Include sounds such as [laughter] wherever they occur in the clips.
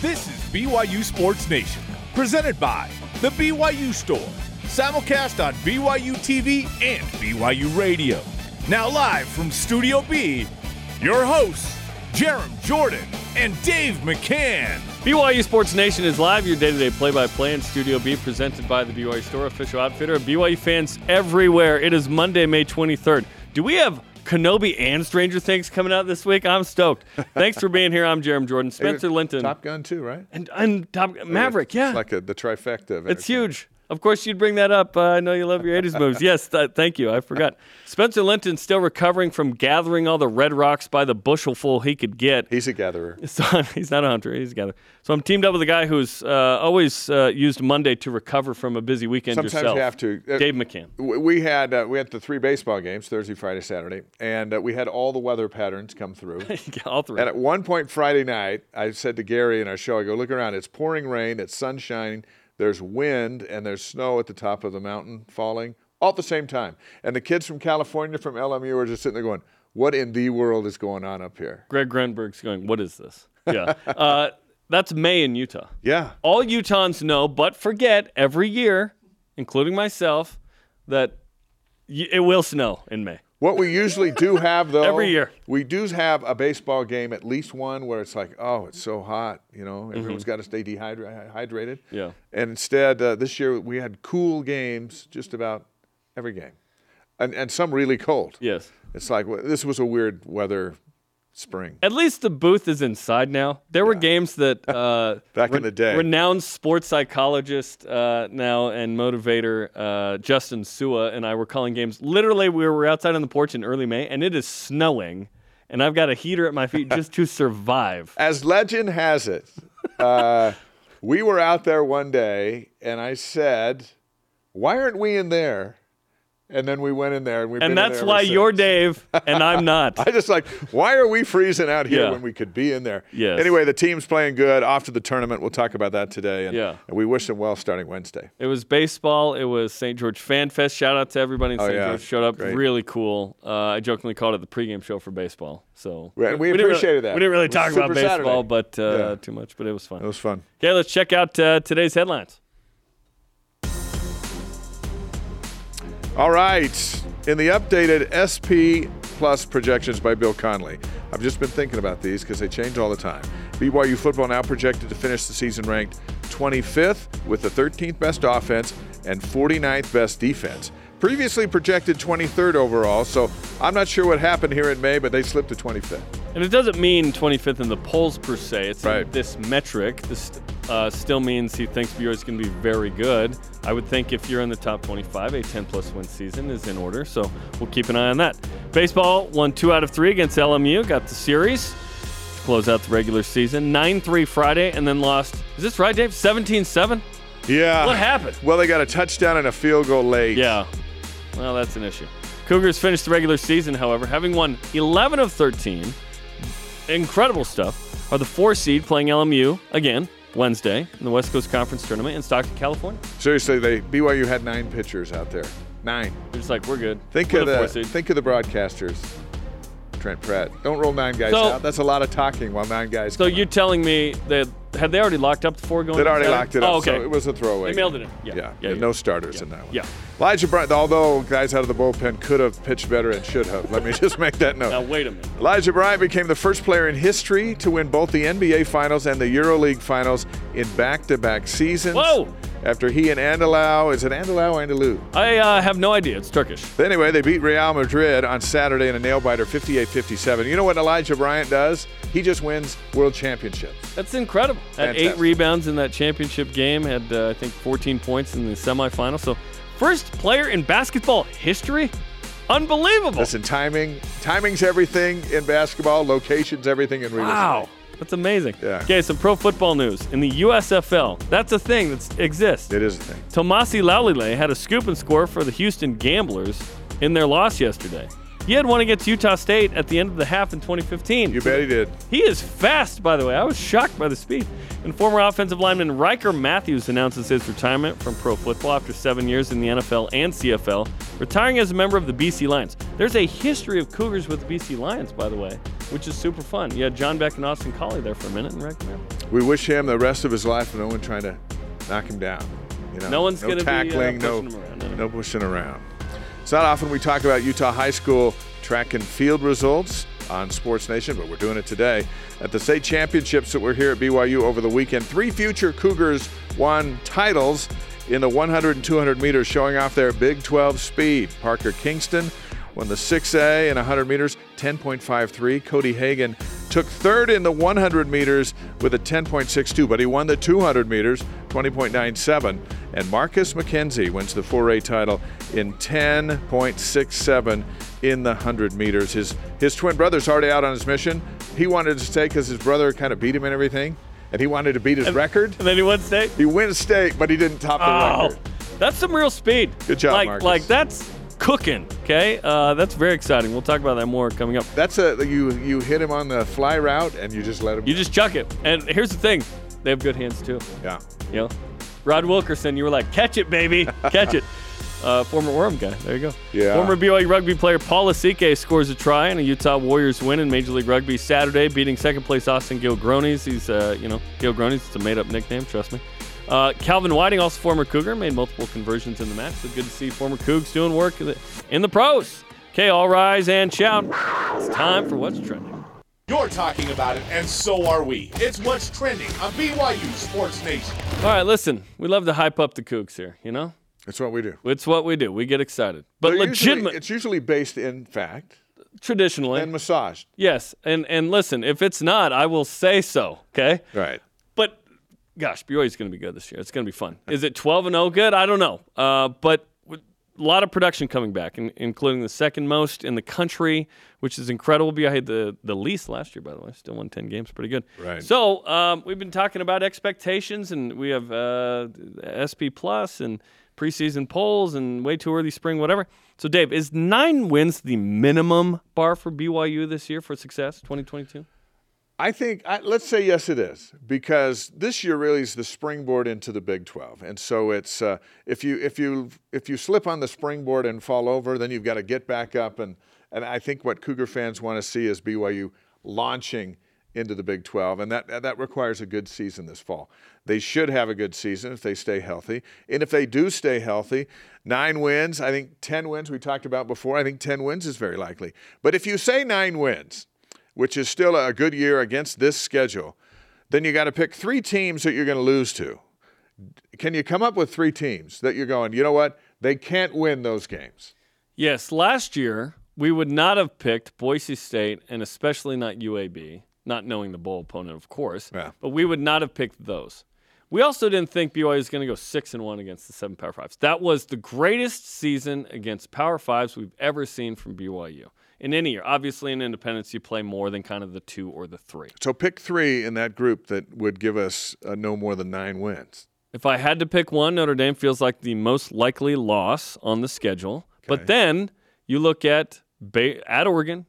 This is BYU Sports Nation, presented by The BYU Store. Simulcast on BYU TV and BYU Radio. Now, live from Studio B, your hosts, Jarom Jordan and Dave McCann. BYU Sports Nation is live, your day to day play by play in Studio B, presented by the BYU Store, official outfitter of BYU fans everywhere. It is Monday, May 23rd. Do we have Kenobi and Stranger Things coming out this week? I'm stoked. Thanks for being here. I'm Jarom Jordan. [laughs] Spencer Linton. Top Gun too, right? And, and Top Maverick, yeah. It's like a, the trifecta. Of It's huge. Of course, you'd bring that up. Uh, I know you love your 80s movies. Yes, th- thank you. I forgot. Spencer Linton's still recovering from gathering all the red rocks by the bushelful he could get. He's a gatherer. [laughs] So he's not a hunter. He's a gatherer. So I'm teamed up with a guy who's uh, always uh, used Monday to recover from a busy weekend Sometimes yourself. you have to. Uh, Dave McCann. We had uh, we had the three baseball games Thursday, Friday, Saturday, and uh, we had all the weather patterns come through. [laughs] all three. And at one point Friday night, I said to Gary in our show, I go, look around. It's pouring rain. It's sunshine. There's wind and there's snow at the top of the mountain falling all at the same time. And the kids from California, from LMU, are just sitting there going, what in the world is going on up here? Greg Grenberg's going, what is this? Yeah. [laughs] uh, that's May in Utah. Yeah. All Utahns know, but forget every year, including myself, that y- it will snow in May. What we usually do have, though, Every year. we do have a baseball game, at least one, where it's like, oh, it's so hot, you know, everyone's got to stay dehydrated. hydrated. Mm-hmm. Yeah. And instead, uh, this year we had cool games just about every game, and and some really cold. Yes. It's like well, this was a weird weather spring. At least the booth is inside now. There were games that [laughs] uh, Back in the day. renowned sports psychologist uh, now and motivator uh, Justin Sua and I were calling games. Literally, we were outside on the porch in early May, and it is snowing, and I've got a heater at my feet [laughs] just to survive. As legend has it, uh, we were out there one day, and I said, "Why aren't we in there?" And then we went in there, and been And that's why ever you're. Dave and I'm not. [laughs] I just like, why are we freezing out here Yeah. when we could be in there? Yes. Anyway, the team's playing good. Off to the tournament. We'll talk about that today. And, Yeah. and we wish them well starting Wednesday. It was baseball. It was St. George Fan Fest. Shout out to everybody in Oh, St. yeah. George. Showed up. Great. Really cool. Uh, I jokingly called it the pregame show for baseball. So We- we really- appreciated that. We didn't really talk about baseball, Saturday. but uh, Yeah. too much. But it was fun. It was fun. Okay, let's check out uh, today's headlines. All right. In the updated SP Plus projections by Bill Connelly, I've just been thinking about these because they change all the time. BYU football now projected to finish the season ranked 25th with the 13th best offense and 49th best defense. Previously projected 23rd overall, so I'm not sure what happened here in May, but they slipped to 25th. And it doesn't mean 25th in the polls per se. It's Right. this metric. This uh, still means he thinks BYU is going to be very good. I would think if you're in the top 25, a 10 plus win season is in order. So we'll keep an eye on that. Baseball won two out of three against LMU, got the series to close out the regular season. 9 3 Friday, and then lost. Is this right, Dave? 17 7? Yeah. What happened? Well, they got a touchdown and a field goal late. Yeah. Well, that's an issue. Cougars finished the regular season, however, having won 11 of 13. Incredible stuff. Are the four seed playing LMU again Wednesday in the West Coast Conference Tournament in Stockton, California. Seriously, they BYU had nine pitchers out there. Nine. They're just like, we're good. Think we're of the the think of the broadcasters. Trent Pratt. Don't roll nine guys So- out. That's a lot of talking while nine guys. So you're out. telling me that had they already locked up the four going? They'd already locked it up. Oh, okay. So it was a throwaway. They mailed it in. Yeah. Yeah. Yeah, no yeah. starters in that one. Yeah. Elijah Bryant, although guys out of the bullpen could have pitched better and should have. Let me [laughs] just make that note. Now wait a minute. Elijah Bryant became the first player in history to win both the NBA Finals and the EuroLeague Finals in back-to-back seasons. Whoa! After he and Andalau, is it Andalau or Andalou? I uh, have no idea. It's Turkish. Anyway, they beat Real Madrid on Saturday in a nail biter 58 57. You know what Elijah Bryant does? He just wins world championships. That's incredible. Had eight rebounds in that championship game. Had uh, I think 14 points in the semifinal. So first player in basketball history. Unbelievable. Listen, timing, timing's everything in basketball, location's everything in real Wow. estate. That's amazing. Yeah. Okay, some pro football news. In the USFL, that's a thing that exists. It is a thing. Tomasi Laulile had a scoop and score for the Houston Gamblers in their loss yesterday. He had one against Utah State at the end of the half in 2015. You bet he did. He is fast, by the way. I was shocked by the speed. And former offensive lineman Ryker Mathews announces his retirement from pro football after seven years in the NFL and CFL, retiring as a member of the BC Lions. There's a history of Cougars with the BC Lions, by the way. which is super fun. You had John Beck and Austin Collie there for a minute and him We wish him the rest of his life, and no one trying to knock him down. You know, No one's no gonna be, uh, no, pushing him around, no, no. no pushing around. It's not often we talk about Utah High School track and field results on Sports Nation, but we're doing it today at the state championships that were here at BYU over the weekend. Three future Cougars won titles in the 100 and 200 meters, showing off their Big 12 speed. Parker Kingston won the 6A and 100 meters, 10.53. Cody Hagen took third in the 100 meters with a 10.62, but he won the 200 meters, 20.97. And Marcus McKenzie wins the 4A title in 10.67 in the 100 meters. His his twin brother's already out on his mission. He wanted to stay because his brother kind of beat him and everything, and he wanted to beat his record. And then he won state. He wins state, but he didn't top the Oh, record. that's some real speed. Good job, like, Marcus. Like that's cooking. Okay, uh, that's very exciting. We'll talk about that more coming up. That's a you you hit him on the fly route and you just let him. You just chuck it. And here's the thing, they have good hands too. yeah. You know, Rod Wilkerson, you were like, catch it, baby, catch it. [laughs] Uh, former Orem guy. There you go. Yeah. Former BYU rugby player Paul Asike scores a try in a Utah Warriors win in Major League Rugby Saturday, beating second place Austin Gilgronis. He's, uh, you know, Gilgronis. It's a made-up nickname. Trust me. Uh, Calvin Whiting, also former Cougar, made multiple conversions in the match. So good to see former Cougs doing work in the, in the pros. Okay, all rise and shout. It's time for what's trending. You're talking about it, and so are we. It's what's trending on BYU Sports Nation. All right, listen, we love to hype up the Cougs here. You know, That's what we do. it's what we do. We get excited, but They're usually- legitimate, it's usually based in fact traditionally, and massaged. yes. And and listen, if it's not, I will say so. Okay, Right. Gosh, BYU's going to be good this year. It's going to be fun. Is it 12 and 0 good? I don't know. Uh, but with a lot of production coming back, in, including the second most in the country, which is incredible. BYU had the, the least last year, by the way. Still won 10 games. Pretty good. Right. So um, we've been talking about expectations, and we have uh, SP Plus and preseason polls and way too early spring, whatever. So, Dave, is nine wins the minimum bar for BYU this year for success, 2022? I think I, let's say yes, it is because this year really is the springboard into the Big 12, and so it's uh, if you if you if you slip on the springboard and fall over, then you've got to get back up, and and I think what Cougar fans want to see is BYU launching into the Big 12, and that that requires a good season this fall. They should have a good season if they stay healthy, and if they do stay healthy, nine wins, I think ten wins we talked about before. I think ten wins is very likely, but if you say nine wins which is still a good year against this schedule, then you got to pick three teams that you're going to lose to. Can you come up with three teams that you're going, you know what? They can't win those games. Yes, last year we would not have picked Boise State and especially not UAB, not knowing the bowl opponent, of course. Yeah. But we would not have picked those. We also didn't think BYU was going to go six and one against the seven Power Fives. That was the greatest season against Power Fives we've ever seen from BYU in any year. Obviously, in Independence, you play more than kind of the two or the three. So pick three in that group that would give us uh, no more than nine wins. If I had to pick one, Notre Dame feels like the most likely loss on the schedule. But then you look at ba- at Oregon,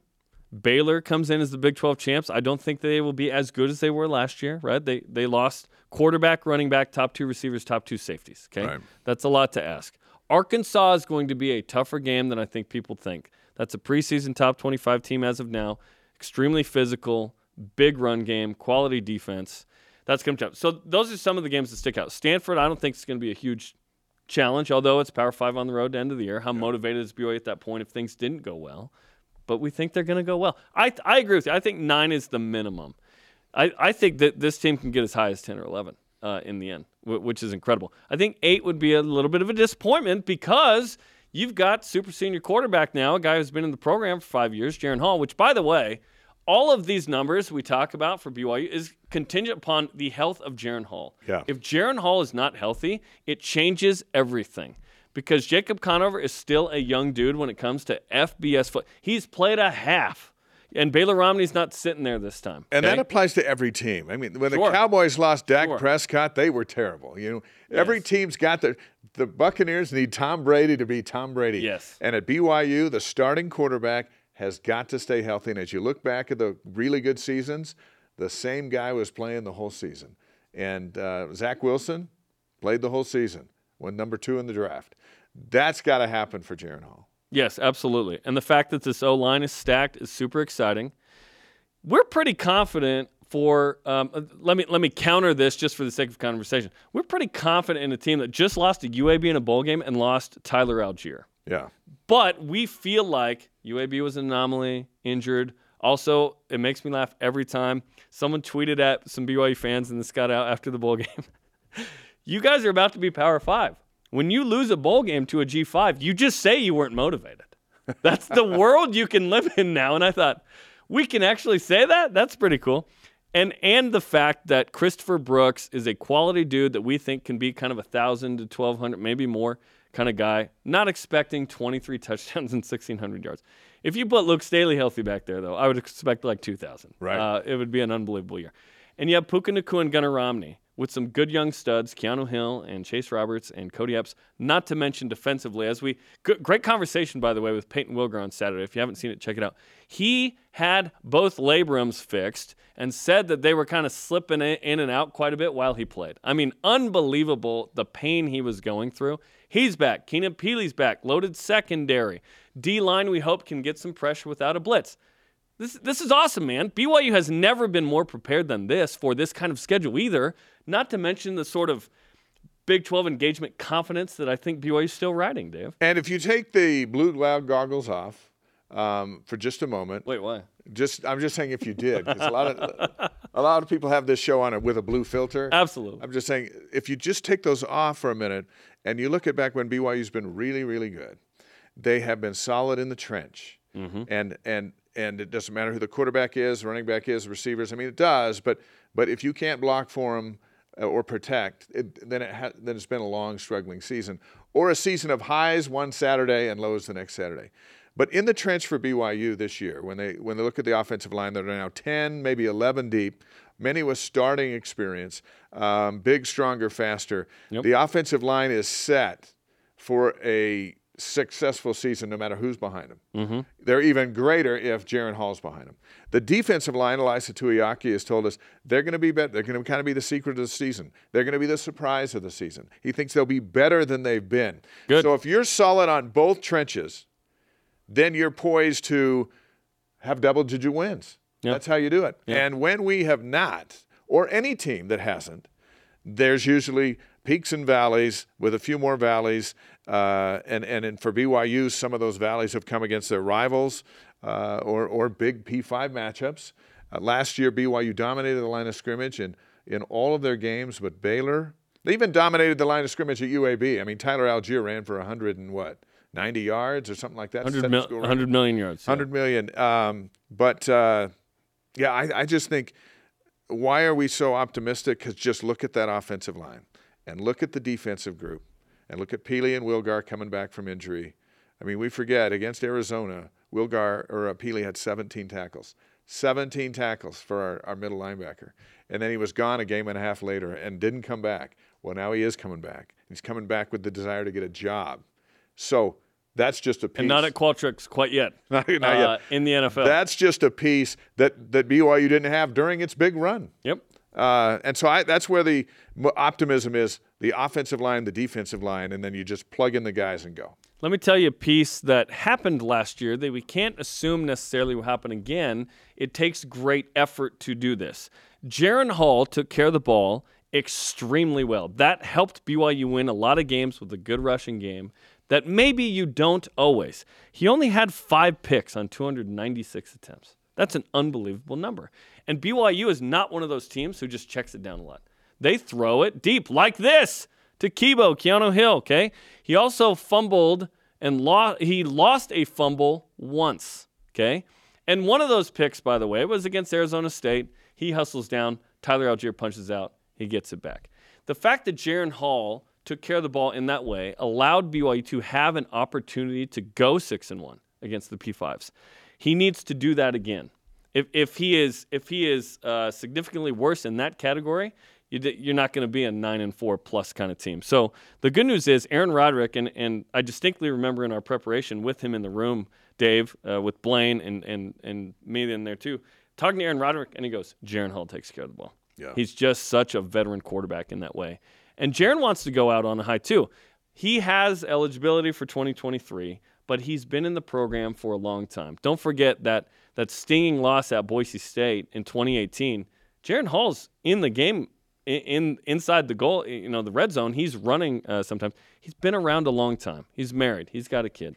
Baylor comes in as the Big 12 champs. I don't think they will be as good as they were last year, right? They they lost quarterback, running back, top two receivers, top two safeties. Okay, Right. that's a lot to ask. Arkansas is going to be a tougher game than I think people think. That's a preseason top 25 team as of now. Extremely physical, big run game, quality defense. That's going to be tough. So those are some of the games that stick out. Stanford, I don't think it's going to be a huge challenge, although it's Power Five on the road to end of the year. How motivated is BYU at that point if things didn't go well? But we think they're going to go well. I I agree with you. I think nine is the minimum. I, I think that this team can get as high as 10 or 11 uh, in the end, wh- which is incredible. I think eight would be a little bit of a disappointment because you've got super senior quarterback now, a guy who's been in the program for five years, Jaren Hall, which, by the way, all of these numbers we talk about for BYU is contingent upon the health of Jaren Hall. Yeah. If Jaren Hall is not healthy, it changes everything. Because Jacob Conover is still a young dude when it comes to FBS foot. He's played a half. And Baylor Romney's not sitting there this time. And okay? that applies to every team. I mean, when Sure. the Cowboys lost Dak Sure. Prescott, they were terrible. You know, every Yes. team's got their. The Buccaneers need Tom Brady to be Tom Brady. Yes. And at BYU, the starting quarterback has got to stay healthy. And as you look back at the really good seasons, the same guy was playing the whole season. And uh, Zach Wilson played the whole season, went number two in the draft. That's got to happen for Jaron Hall. Yes, absolutely. And the fact that this O line is stacked is super exciting. we're pretty confident for um, uh, let me let me counter this just for the sake of conversation. We're pretty confident in a team that just lost to UAB in a bowl game and lost Tyler Allgeier. Yeah. But we feel like UAB was an anomaly, injured. Also, it makes me laugh every time someone tweeted at some BYU fans and this got out after the bowl [laughs] game. you guys are about to be Power Five. When you lose a bowl game to a G5, you just say you weren't motivated. That's the [laughs] world you can live in now. And I thought, we can actually say that? That's pretty cool. And and the fact that Christopher Brooks is a quality dude that we think can be kind of a thousand to twelve hundred, maybe more kind of guy. Not expecting 23 [laughs] touchdowns and 1600 yards. If you put Luke Staley healthy back there, though, I would expect like 2,000. Right. Uh, it would be an unbelievable year. And you have Puka Nacua and Gunnar Romney with some good young studs, Keanu Hill and Chase Roberts and Kody Epps, not to mention defensively. As we great conversation by the way with Payton Wilgar on Saturday. If you haven't seen it, check it out. He had both labrums fixed and said that they were kind of slipping in and out quite a bit while he played. I mean, unbelievable the pain he was going through. He's back. Keenan Pili's back. Loaded secondary. D line we hope can get some pressure without a blitz. This, this is awesome, man. BYU has never been more prepared than this for this kind of schedule either, not to mention the sort of Big 12 engagement confidence that I think BYU is still riding, Dave. And if you take the blue cloud goggles off um, for just a moment. Wait, why? Just I'm just saying if you did, because a lot of a lot of people have this show on it with a blue filter. Absolutely. I'm just saying if you just take those off for a minute and you look at back when BYU's been really, really good, they have been solid in the trench. Mm-hmm. And and and it doesn't matter who the quarterback is, running back is, receivers. I mean, it does, but but if you can't block for them uh, or protect, it, then it ha- then it's been a long, struggling season, or a season of highs one Saturday and lows the next Saturday. But in the trench for BYU this year, when they when they look at the offensive line, they're now 10, maybe 11 deep. Many with starting experience, um, big, stronger, faster. Yep. The offensive line is set for a successful season no matter who's behind them. Mm-hmm. They're even greater if Jaren Hall's behind them. The defensive line, Ilaisa Tuiaki has told us they're going to be better. They're going to kind of be the secret of the season. They're going to be the surprise of the season. He thinks they'll be better than they've been. Good. So if you're solid on both trenches, then you're poised to have double digit wins. Yep. That's how you do it. Yep. And when we have not, or any team that hasn't, there's usually peaks and valleys with a few more valleys. Uh, and, and for BYU, some of those valleys have come against their rivals uh, or, or big P5 matchups. Uh, last year, BYU dominated the line of scrimmage in, in all of their games, but Baylor, they even dominated the line of scrimmage at UAB. I mean, Tyler Allgeier ran for 100 and what? 90 yards or something like that. 100, mil- 100 million yards. Yeah. 100 million. Um, but uh, yeah, I, I, just think why are we so optimistic? Because just look at that offensive line and look at the defensive group and look at Pili and Wilgar coming back from injury. I mean, we forget against Arizona, Wilgar or uh, Pili had 17 tackles. 17 tackles for our, our middle linebacker. And then he was gone a game and a half later and didn't come back. Well, now he is coming back. He's coming back with the desire to get a job. So that's just a piece. And not at Qualtrics quite yet. [laughs] not, not uh, yet. In the NFL. That's just a piece that, that BYU didn't have during its big run. Yep. Uh, and so I, that's where the optimism is the offensive line, the defensive line, and then you just plug in the guys and go. Let me tell you a piece that happened last year that we can't assume necessarily will happen again. It takes great effort to do this. Jaren Hall took care of the ball extremely well. That helped BYU win a lot of games with a good rushing game that maybe you don't always. He only had five picks on 296 attempts. That's an unbelievable number. And BYU is not one of those teams who just checks it down a lot. They throw it deep like this to Kibo, Keanu Hill, okay? He also fumbled and lost he lost a fumble once, okay? And one of those picks, by the way, was against Arizona State. He hustles down, Tyler Allgeier punches out, he gets it back. The fact that Jaren Hall took care of the ball in that way, allowed BYU to have an opportunity to go six and one against the P5s. He needs to do that again. If, if he is if he is uh, significantly worse in that category, you're not going to be a nine and four plus kind of team. So the good news is Aaron Roderick and and I distinctly remember in our preparation with him in the room, Dave, uh, with Blaine and and and me in there too, talking to Aaron Roderick, and he goes, Jaren Hall takes care of the ball. Yeah. He's just such a veteran quarterback in that way. And Jaren wants to go out on a high too. He has eligibility for 2023, but he's been in the program for a long time. Don't forget that that stinging loss at Boise State in 2018. Jaren Hall's in the game in, in, inside the goal, you know, the red zone. He's running uh, sometimes. He's been around a long time. He's married. He's got a kid.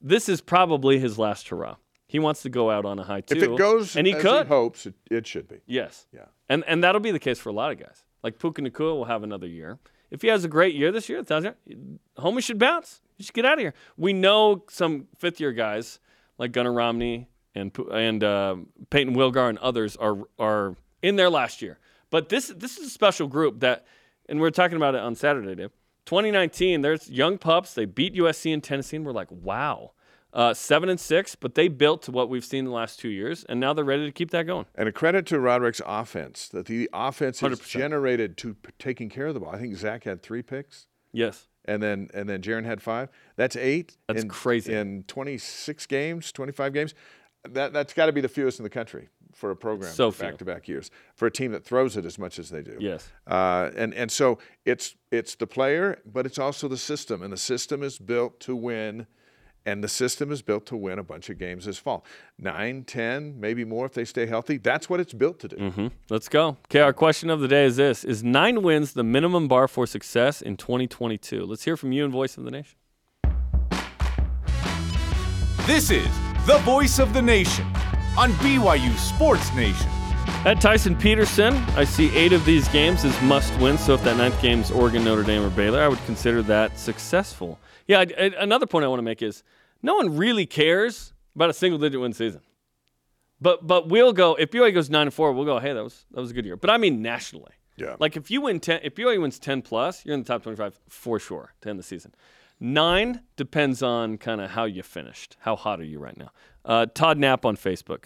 This is probably his last hurrah. He wants to go out on a high too. If it goes and he could, he hopes, it, it should be. yes, Yeah. and and that'll be the case for a lot of guys. Like Puka Nacua will have another year. If he has a great year this year, homie should bounce. Should get out of here. We know some fifth year guys like Gunnar Romney and and uh, Payton Wilgar and others are are in their last year. But this this is a special group that, and we are talking about it on Saturday, Dave. 2019, there's young pups. They beat USC and Tennessee, and we're like, wow. Uh, seven and six, but they built to what we've seen the last two years, and now they're ready to keep that going. And a credit to Roderick's offense that the offense is 100%. generated to taking care of the ball. I think Zach had three picks, Yes. And then and then Jaren had five. That's eight. That's in, crazy. In 26 games, 25 games, that that's got to be the fewest in the country for a program So back-to-back years for a team that throws it as much as they do. Yes. Uh, and and so it's it's the player, but it's also the system, and the system is built to win, and the system is built to win a bunch of games this fall. Nine, ten, maybe more if they stay healthy. That's what it's built to do. hmm Let's go. Okay, our question of the day is this Is nine wins the minimum bar for success in 2022? Let's hear from you and Voice of the Nation. This is the voice of the nation on BYU Sports Nation. At Tyson Peterson, I see eight of these games as must win. So if that ninth game is Oregon, Notre Dame, or Baylor, I would consider that successful. Yeah, I- I- another point I want to make is no one really cares about a single digit win season. But but we'll go if BYU goes nine and four, we'll go. Hey, that was that was a good year. But I mean nationally. Yeah. Like if you win ten, if BYU wins ten plus, you're in the top twenty-five for sure to end the season. Nine depends on kind of how you finished. How hot are you right now? Uh, Todd Knapp on Facebook.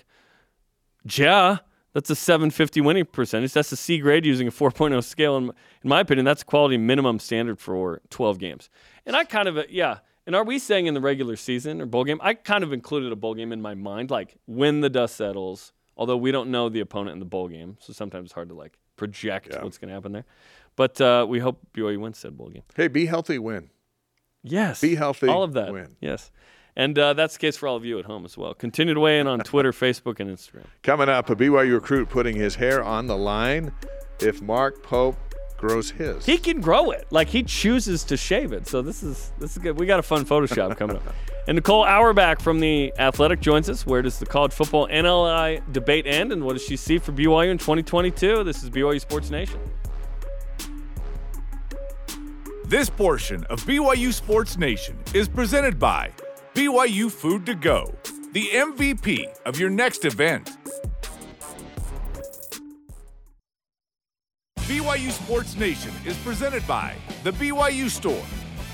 Yeah, that's a 750 winning percentage. That's a C grade using a 4.0 scale. In, in my opinion, that's a quality minimum standard for 12 games. And I kind of, uh, yeah. And are we saying in the regular season or bowl game? I kind of included a bowl game in my mind, like when the dust settles. Although we don't know the opponent in the bowl game, so sometimes it's hard to like project Yeah. what's going to happen there. But uh, we hope BYU wins said bowl game. Hey, be healthy, win. Yes. Be healthy, All of that. win. Yes. And uh, that's the case for all of you at home as well. Continue to weigh in on Twitter, [laughs] Facebook, and Instagram. Coming up, a BYU recruit putting his hair on the line if Mark Pope grows his. He can grow it. Like he chooses to shave it. So this is this is good. We got a fun Photoshop [laughs] coming up. And Nicole Auerbach from the Athletic joins us. Where does the college football NLI debate end, and what does she see for BYU in 2022? This is BYU Sports Nation. This portion of BYU Sports Nation is presented by BYU Food to Go, the MVP of your next event. BYU Sports Nation is presented by the BYU Store,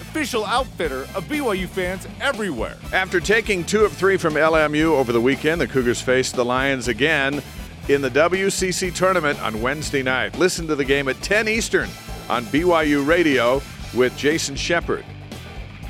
official outfitter of BYU fans everywhere. After taking two of three from LMU over the weekend, the Cougars faced the Lions again in the WCC tournament on Wednesday night. Listen to the game at 10 Eastern on BYU Radio with Jason Shepard.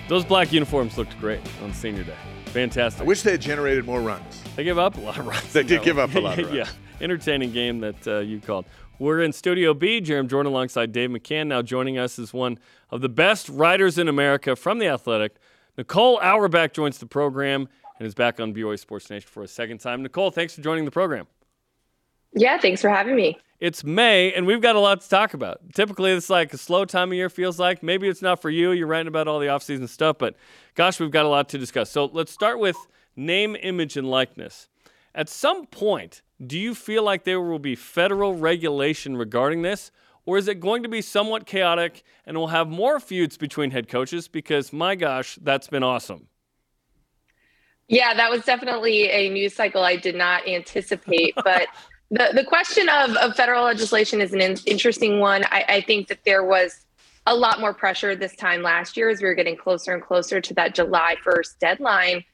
Those black uniforms looked great on senior day. Fantastic. I wish they had generated more runs. They gave up a lot of runs. They did give one. up a lot of [laughs] runs. yeah, entertaining game that uh, you called. We're in Studio B. Jarom Jordan alongside Dave McCann. Now joining us is one of the best writers in America from The Athletic. Nicole Auerbach joins the program and is back on BYU Sports Nation for a second time. Nicole, thanks for joining the program. Yeah, thanks for having me. It's May, and we've got a lot to talk about. Typically, it's like a slow time of year, feels like. Maybe it's not for you. You're writing about all the offseason stuff, but gosh, we've got a lot to discuss. So let's start with name, image, and likeness. At some point, do you feel like there will be federal regulation regarding this, or is it going to be somewhat chaotic and we'll have more feuds between head coaches? Because my gosh, that's been awesome. Yeah, that was definitely a news cycle I did not anticipate. [laughs] But the, the question of, of federal legislation is an in, interesting one. I, I think that there was a lot more pressure this time last year as we were getting closer and closer to that July 1st deadline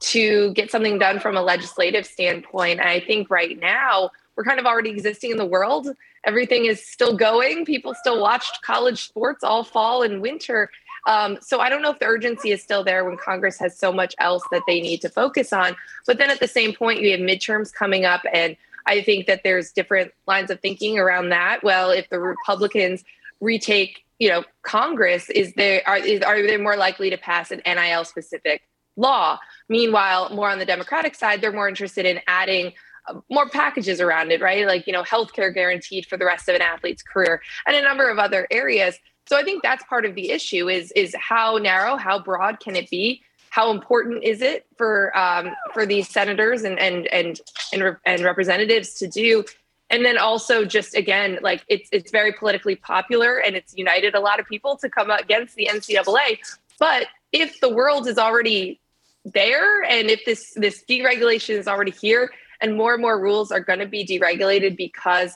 to get something done from a legislative standpoint. I think right now we're kind of already existing in the world. Everything is still going. People still watched college sports all fall and winter. Um, so I don't know if the urgency is still there when Congress has so much else that they need to focus on. But then at the same point, you have midterms coming up, and I think that there's different lines of thinking around that. Well, if the Republicans retake, you know, Congress, is there are is, are they more likely to pass an NIL specific law. Meanwhile, more on the Democratic side, they're more interested in adding uh, more packages around it, right? Like, you know, healthcare guaranteed for the rest of an athlete's career and a number of other areas. So I think that's part of the issue is is how narrow, how broad can it be? How important is it for um, for these senators and and and and, and representatives to do? And then also just again, like it's it's very politically popular and it's united a lot of people to come against the NCAA. But if the world is already there. And if this this deregulation is already here and more and more rules are going to be deregulated because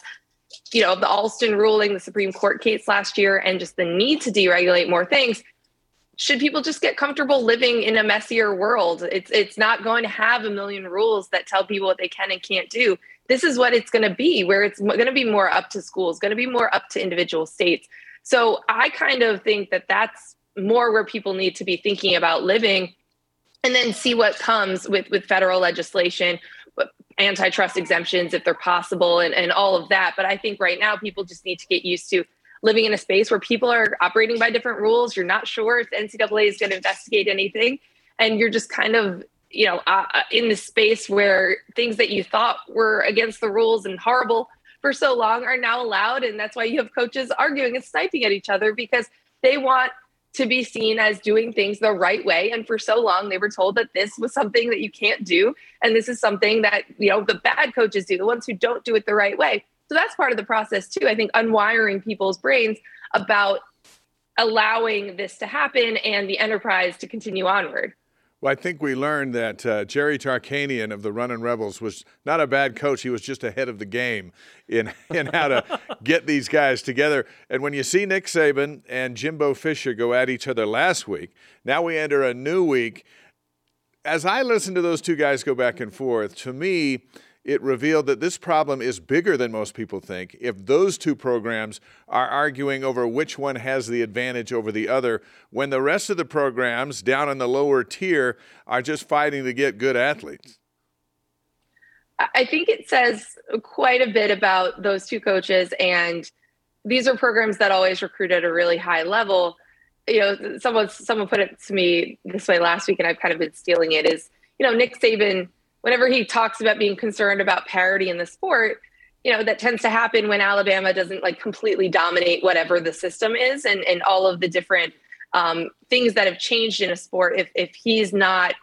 you know the alston ruling the supreme court case last year and just the need to deregulate more things should people just get comfortable living in a messier world? It's it's not going to have a million rules that tell people what they can and can't do. This is what it's going to be where it's going to be more up to schools going to be more up to individual states. So i kind of think that that's more where people need to be thinking about living and then see what comes with with federal legislation antitrust exemptions if they're possible and, and all of that. But i think right now people just need to get used to living in a space where people are operating by different rules. You're not sure if ncaa is going to investigate anything. And you're just kind of you know uh, uh, in the space where things that you thought were against the rules and horrible for so long are now allowed. And that's why you have coaches arguing and sniping at each other because they want to be seen as doing things the right way. And for so long, they were told that this was something that you can't do. And this is something that, you know, the bad coaches do, the ones who don't do it the right way. So that's part of the process, too. I think unwiring people's brains about allowing this to happen and the enterprise to continue onward. Well, I think we learned that uh, Jerry Tarkanian of the Runnin' Rebels was not a bad coach. He was just ahead of the game in, [laughs] in how to get these guys together. And when you see Nick Saban and Jimbo Fisher go at each other last week, now we enter a new week. As I listen to those two guys go back and forth, to me, it revealed that this problem is bigger than most people think. If those two programs are arguing over which one has the advantage over the other, when the rest of the programs down in the lower tier are just fighting to get good athletes. I think it says quite a bit about those two coaches. And these are programs that always recruit at a really high level. You know, someone someone put it to me this way last week, and I've kind of been stealing it. Is you know Nick Saban whenever he talks about being concerned about parity in the sport, you know, that tends to happen when Alabama doesn't like completely dominate whatever the system is and, and all of the different um, things that have changed in a sport. If, if he's not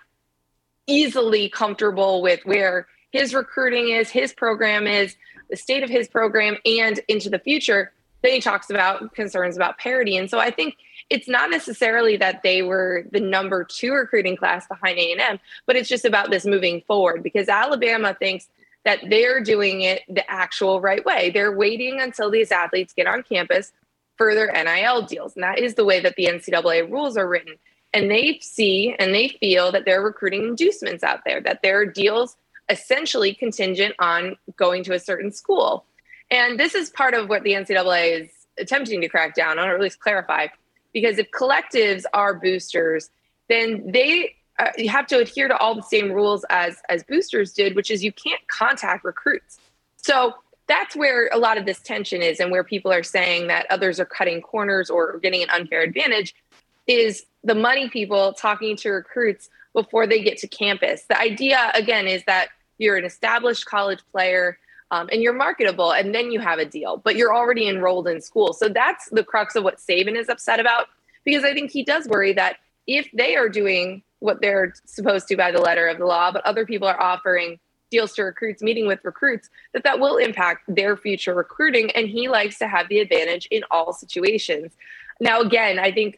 easily comfortable with where his recruiting is, his program is, the state of his program, and into the future, then he talks about concerns about parity. And so I think it's not necessarily that they were the number two recruiting class behind A&M, but it's just about this moving forward because Alabama thinks that they're doing it the actual right way. They're waiting until these athletes get on campus for their NIL deals. And that is the way that the NCAA rules are written. And they see and they feel that there are recruiting inducements out there, that there are deals essentially contingent on going to a certain school. And this is part of what the NCAA is attempting to crack down on, or at least clarify because if collectives are boosters, then they uh, you have to adhere to all the same rules as as boosters did, which is you can't contact recruits. So that's where a lot of this tension is, and where people are saying that others are cutting corners or getting an unfair advantage is the money people talking to recruits before they get to campus. The idea, again, is that you're an established college player um, and you're marketable, and then you have a deal, but you're already enrolled in school. So that's the crux of what Saban is upset about, because I think he does worry that if they are doing what they're supposed to by the letter of the law, but other people are offering deals to recruits, meeting with recruits, that that will impact their future recruiting. And he likes to have the advantage in all situations. Now, again, I think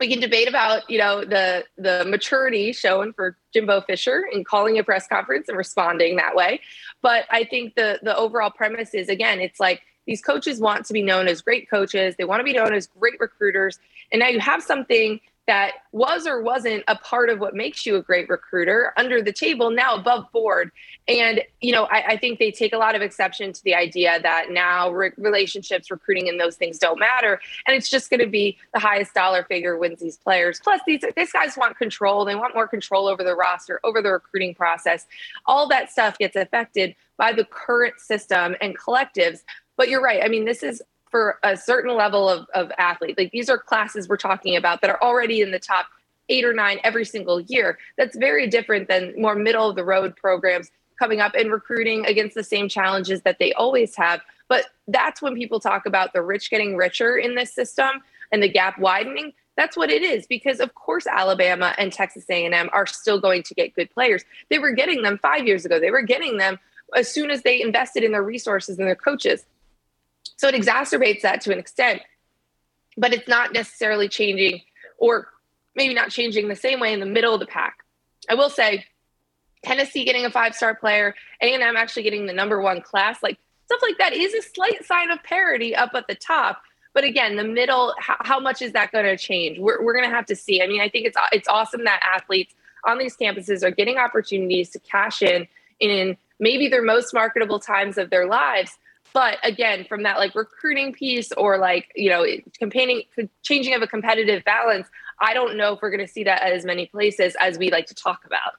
we can debate about you know the the maturity shown for Jimbo Fisher in calling a press conference and responding that way, but I think the the overall premise is again it's like these coaches want to be known as great coaches, they want to be known as great recruiters, and now you have something that was or wasn't a part of what makes you a great recruiter under the table now above board. And you know I, I think they take a lot of exception to the idea that now re- relationships recruiting and those things don't matter. And it's just going to be the highest dollar figure wins these players. Plus these these guys want control. They want more control over the roster over the recruiting process. All that stuff gets affected by the current system and collectives. But you're right. I mean this is for a certain level of, of athlete. Like these are classes we're talking about that are already in the top eight or nine every single year. That's very different than more middle of the road programs coming up and recruiting against the same challenges that they always have. But that's when people talk about the rich getting richer in this system and the gap widening. That's what it is because of course Alabama and Texas A&M are still going to get good players. They were getting them 5 years ago. They were getting them as soon as they invested in their resources and their coaches. So it exacerbates that to an extent. But it's not necessarily changing or maybe not changing the same way in the middle of the pack. I will say Tennessee getting a five-star player, A&M actually getting the number 1 class, like stuff like that is a slight sign of parity up at the top. But again, the middle, how, how much is that going to change? We're, we're going to have to see. I mean, I think it's it's awesome that athletes on these campuses are getting opportunities to cash in in maybe their most marketable times of their lives. But again, from that like recruiting piece or like you know campaigning, changing of a competitive balance, I don't know if we're going to see that at as many places as we like to talk about.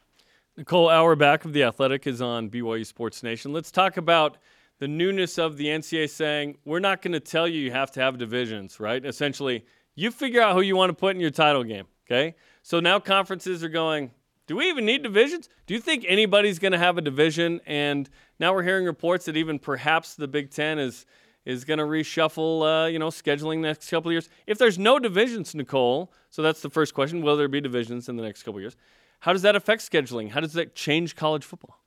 Nicole Auerbach of The Athletic is on BYU Sports Nation. Let's talk about the newness of the NCAA saying, we're not going to tell you you have to have divisions, right? Essentially, you figure out who you want to put in your title game, okay? So now conferences are going, do we even need divisions? Do you think anybody's going to have a division? And now we're hearing reports that even perhaps the Big Ten is is going to reshuffle, uh, you know, scheduling next couple of years. If there's no divisions, Nicole, so that's the first question: Will there be divisions in the next couple of years? How does that affect scheduling? How does that change college football?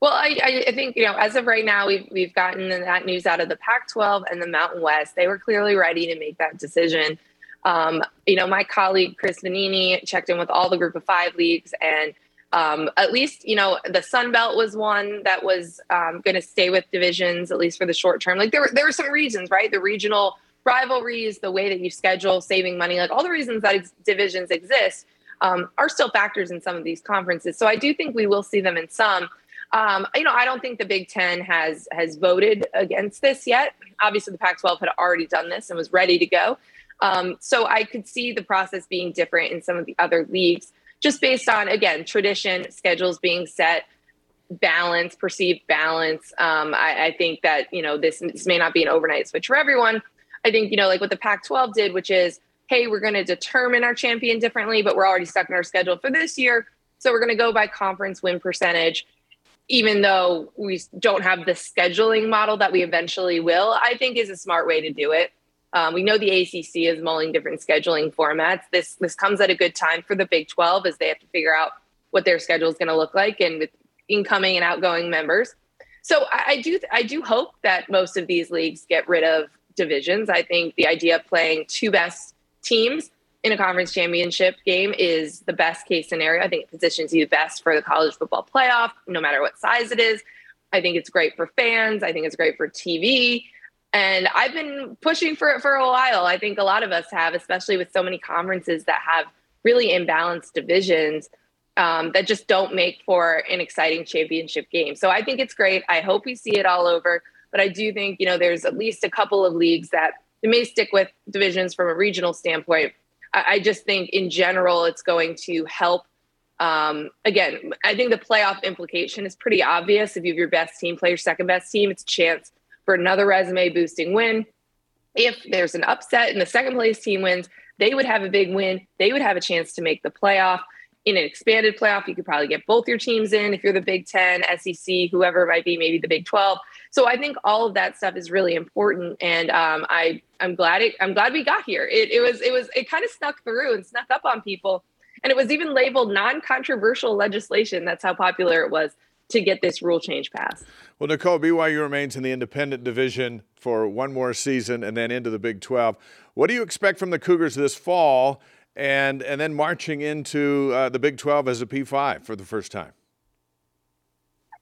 Well, I, I think you know, as of right now, we've we've gotten that news out of the Pac-12 and the Mountain West. They were clearly ready to make that decision. Um, you know, my colleague Chris Vannini checked in with all the Group of Five leagues, and um, at least you know the Sun Belt was one that was um, going to stay with divisions at least for the short term. Like there were there were some reasons, right? The regional rivalries, the way that you schedule, saving money, like all the reasons that ex- divisions exist um, are still factors in some of these conferences. So I do think we will see them in some. Um, you know, I don't think the Big Ten has has voted against this yet. Obviously, the Pac-12 had already done this and was ready to go. Um, so I could see the process being different in some of the other leagues, just based on again tradition, schedules being set, balance, perceived balance. Um, I, I, think that you know this, this may not be an overnight switch for everyone. I think you know like what the Pac-12 did, which is hey, we're going to determine our champion differently, but we're already stuck in our schedule for this year. So we're going to go by conference win percentage even though we don't have the scheduling model that we eventually will, I think is a smart way to do it. Um, we know the ACC is mulling different scheduling formats. This this comes at a good time for the Big 12 as they have to figure out what their schedule is going to look like and with incoming and outgoing members. So I, I do I do hope that most of these leagues get rid of divisions. I think the idea of playing two best teams in a conference championship game is the best case scenario. I think it positions you best for the college football playoff, no matter what size it is. I think it's great for fans. I think it's great for TV. And I've been pushing for it for a while. I think a lot of us have, especially with so many conferences that have really imbalanced divisions um, that just don't make for an exciting championship game. So I think it's great. I hope we see it all over. But I do think, you know, there's at least a couple of leagues that may stick with divisions from a regional standpoint I, I just think in general it's going to help. Um, again, I think the playoff implication is pretty obvious. If you have your best team play your second best team, it's a chance for another resume boosting win. If there's an upset and the second place team wins, they would have a big win. They would have a chance to make the playoff. In an expanded playoff, you could probably get both your teams in if you're the Big Ten, SEC, whoever it might be, maybe the Big 12. So I think all of that stuff is really important, and um, I I'm glad it I'm glad we got here. It, it was it was it kind of snuck through and snuck up on people, and it was even labeled non-controversial legislation. That's how popular it was to get this rule change passed. Well, Nicole, BYU remains in the independent division for one more season and then into the Big 12. What do you expect from the Cougars this fall and, and then marching into uh, the Big 12 as a P5 for the first time?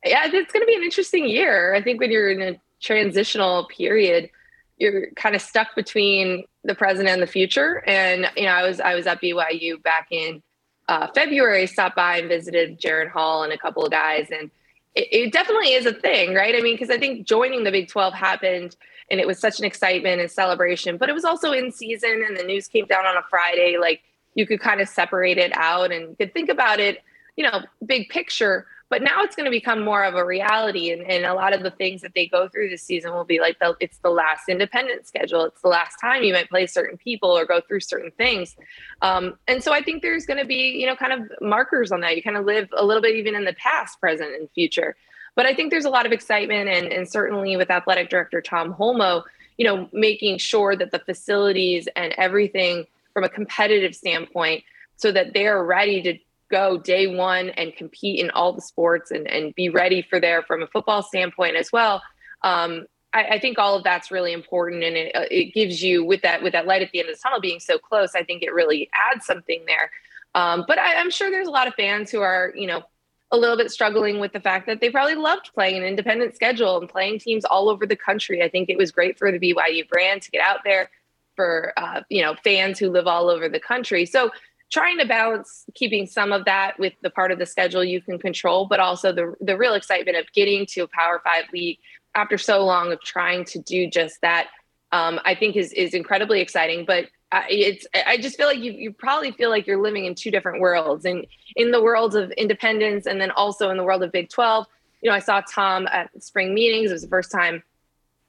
yeah, it's going to be an interesting year. I think when you're in a transitional period, you're kind of stuck between the present and the future. And you know, I was I was at BYU back in uh, February, stopped by and visited Jaren Hall and a couple of guys, and it, it definitely is a thing, right? I mean, because I think joining the Big Twelve happened, and it was such an excitement and celebration, but it was also in season, and the news came down on a Friday. Like you could kind of separate it out and could think about it, you know, big picture But now it's going to become more of a reality. And, and a lot of the things that they go through this season will be like the, it's the last independent schedule. It's the last time you might play certain people or go through certain things. Um, and so I think there's going to be, you know, kind of markers on that. You kind of live a little bit even in the past, present, and future. But I think there's a lot of excitement. And, and certainly with athletic director Tom Holmoe, you know, making sure that the facilities and everything from a competitive standpoint so that they're ready to go day one and compete in all the sports and, and be ready for there from a football standpoint as well. Um, I, I, think all of that's really important, and it, uh, it gives you with that with that light at the end of the tunnel being so close. I think it really adds something there. Um, but I, I'm sure there's a lot of fans who are you know a little bit struggling with the fact that they probably loved playing an independent schedule and playing teams all over the country. I think it was great for the BYU brand to get out there for uh, you know fans who live all over the country. So trying to balance keeping some of that with the part of the schedule you can control, but also the the real excitement of getting to a Power Five league after so long of trying to do just that. Um, I think is is incredibly exciting, but it's I just feel like you you probably feel like you're living in two different worlds, and in the world of independence, and then also in the world of Big Twelve. You know, I saw Tom at spring meetings. It was the first time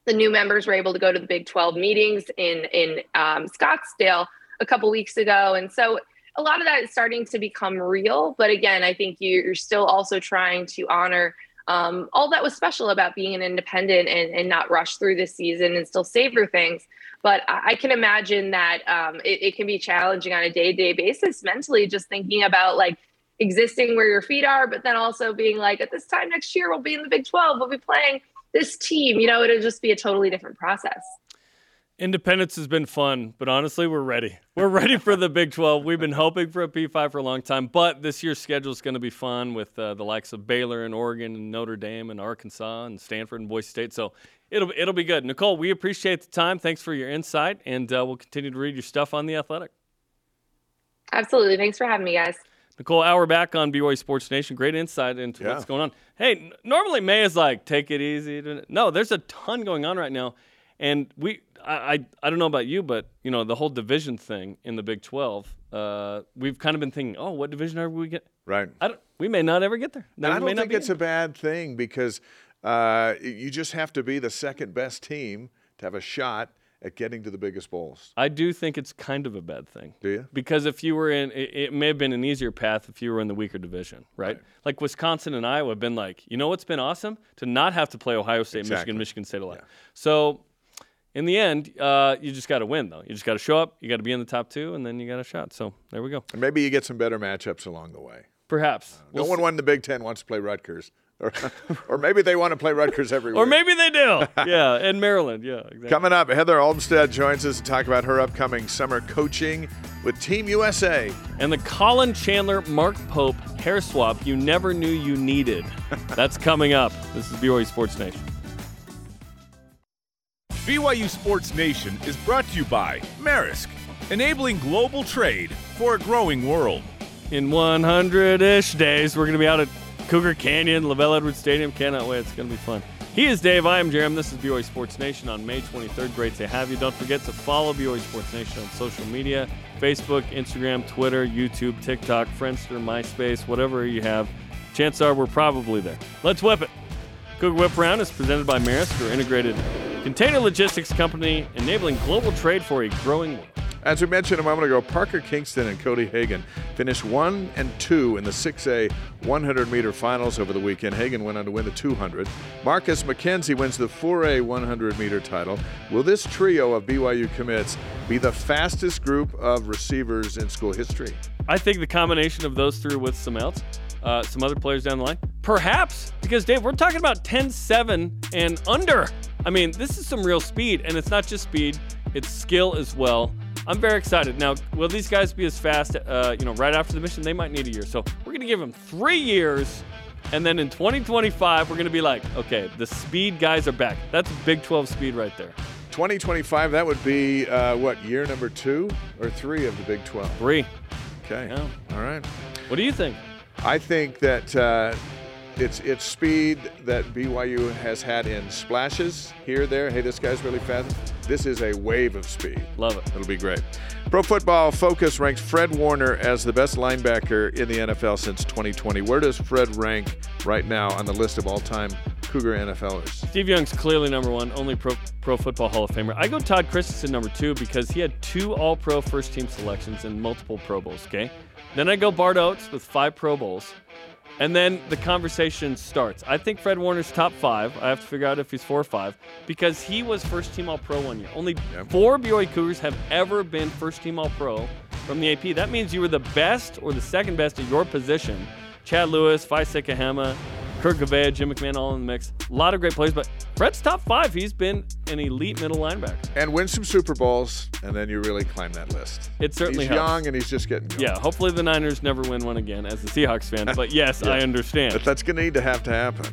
the new members were able to go to the Big Twelve meetings in in um, Scottsdale a couple weeks ago, and so a lot of that is starting to become real. But again, I think you're still also trying to honor um, all that was special about being an independent and, and not rush through this season and still savor things. But I can imagine that um, it, it can be challenging on a day to day basis mentally, just thinking about like existing where your feet are, but then also being like, at this time next year, we'll be in the Big 12, we'll be playing this team. You know, it'll just be a totally different process. Independence has been fun, but honestly, we're ready. We're ready for the Big 12. We've been hoping for a P5 for a long time, but this year's schedule is going to be fun with uh, the likes of Baylor and Oregon and Notre Dame and Arkansas and Stanford and Boise State. So it'll it'll be good. Nicole, we appreciate the time. Thanks for your insight, and uh, we'll continue to read your stuff on the Athletic. Absolutely. Thanks for having me, guys. Nicole Auerbach on BYU Sports Nation. Great insight into yeah. what's going on. Hey, n- normally May is like take it easy. No, there's a ton going on right now, and we I, I, I don't know about you, but you know the whole division thing in the Big Twelve. Uh, we've kind of been thinking, oh, what division are we get? Right. I don't, we may not ever get there. there I don't think it's in. a bad thing because uh, you just have to be the second best team to have a shot at getting to the biggest bowls. I do think it's kind of a bad thing. Do you? Because if you were in, it, it may have been an easier path if you were in the weaker division, right? right? Like Wisconsin and Iowa have been like, you know what's been awesome? To not have to play Ohio State, exactly. Michigan, Michigan State a lot. Yeah. So in the end, uh, you just got to win, though. You just got to show up. You got to be in the top two, and then you got a shot. So there we go. And maybe you get some better matchups along the way. Perhaps. Uh, we'll no one won the Big Ten wants to play Rutgers. Or, [laughs] or maybe they want to play Rutgers every week. or maybe they do. [laughs] yeah, in Maryland. Yeah, exactly. Coming up, Heather Olmstead joins us to talk about her upcoming summer coaching with Team USA. And the Colin Chandler Mark Pope hair swap you never knew you needed. [laughs] That's coming up. This is BYU Sports Nation. BYU Sports Nation is brought to you by Maersk, enabling global trade for a growing world. In 100 ish days, we're going to be out at Cougar Canyon, LaVell Edwards Stadium. Cannot wait. It's going to be fun. He is Dave. I am Jarom. This is BYU Sports Nation on May 23rd. Great to have you. Don't forget to follow BYU Sports Nation on social media Facebook, Instagram, Twitter, YouTube, TikTok, Friendster, MySpace, whatever you have. Chances are we're probably there. Let's whip it. Cougar Whip Round is presented by Maersk, your integrated container logistics company enabling global trade for a growing world. As we mentioned a moment ago, Parker Kingston and Cody Hagen finished one and two in the 6A 100 meter finals over the weekend. Hagan went on to win the 200. Marcus McKenzie wins the 4A 100 meter title. Will this trio of BYU commits be the fastest group of receivers in school history? I think the combination of those three with some else uh, some other players down the line? Perhaps, because Dave, we're talking about 10 7 and under. I mean, this is some real speed, and it's not just speed, it's skill as well. I'm very excited. Now, will these guys be as fast, uh, you know, right after the mission? They might need a year. So we're going to give them three years. And then in 2025, we're going to be like, okay, the speed guys are back. That's Big 12 speed right there. 2025, that would be uh, what, year number two or three of the Big 12? Three. Okay. Yeah. All right. What do you think? I think that uh, it's it's speed that BYU has had in splashes here, there. Hey, this guy's really fast. This is a wave of speed. Love it. It'll be great. Pro Football Focus ranks Fred Warner as the best linebacker in the NFL since 2020. Where does Fred rank right now on the list of all-time Cougar NFLers? Steve Young's clearly number one, only Pro, Pro Football Hall of Famer. I go Todd Christensen number two because he had two All Pro first team selections and multiple Pro Bowls. Okay, then I go Bart Oates with five Pro Bowls. And then the conversation starts. I think Fred Warner's top five. I have to figure out if he's four or five because he was first team All Pro one year. Only Yep. four BYU Cougars have ever been first team All Pro from the AP. That means you were the best or the second best at your position. Chad Lewis, Vai Sikahema, Kurt Gouveia, Jim McMahon, all in the mix. A lot of great players, but Fred's top five. He's been an elite middle linebacker. And win some Super Bowls, and then you really climb that list. It certainly He's helps. young and he's just getting going. Yeah, hopefully the Niners never win one again as a Seahawks fan. But [laughs] yes, I understand. But that's going to need to have to happen.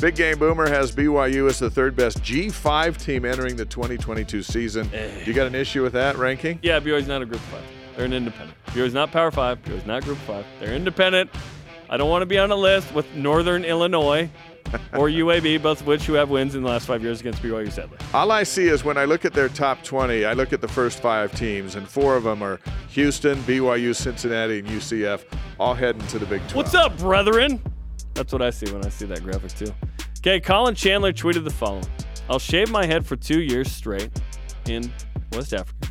Big Game Boomer has BYU as the third best G5 team entering the 2022 season. Eh. You got an issue with that ranking? Yeah, BYU's not a group five. They're an independent. BYU's not power five. BYU's not group five. They're independent. I don't want to be on a list with Northern Illinois [laughs] or UAB, both of which who have wins in the last five years against BYU, sadly. All I see is when I look at their top 20, I look at the first five teams, and four of them are Houston, BYU, Cincinnati, and UCF, all heading to the Big 12. What's up, brethren? That's what I see when I see that graphic, too. Okay, Colin Chandler tweeted the following I'll shave my head for two years straight in West Africa.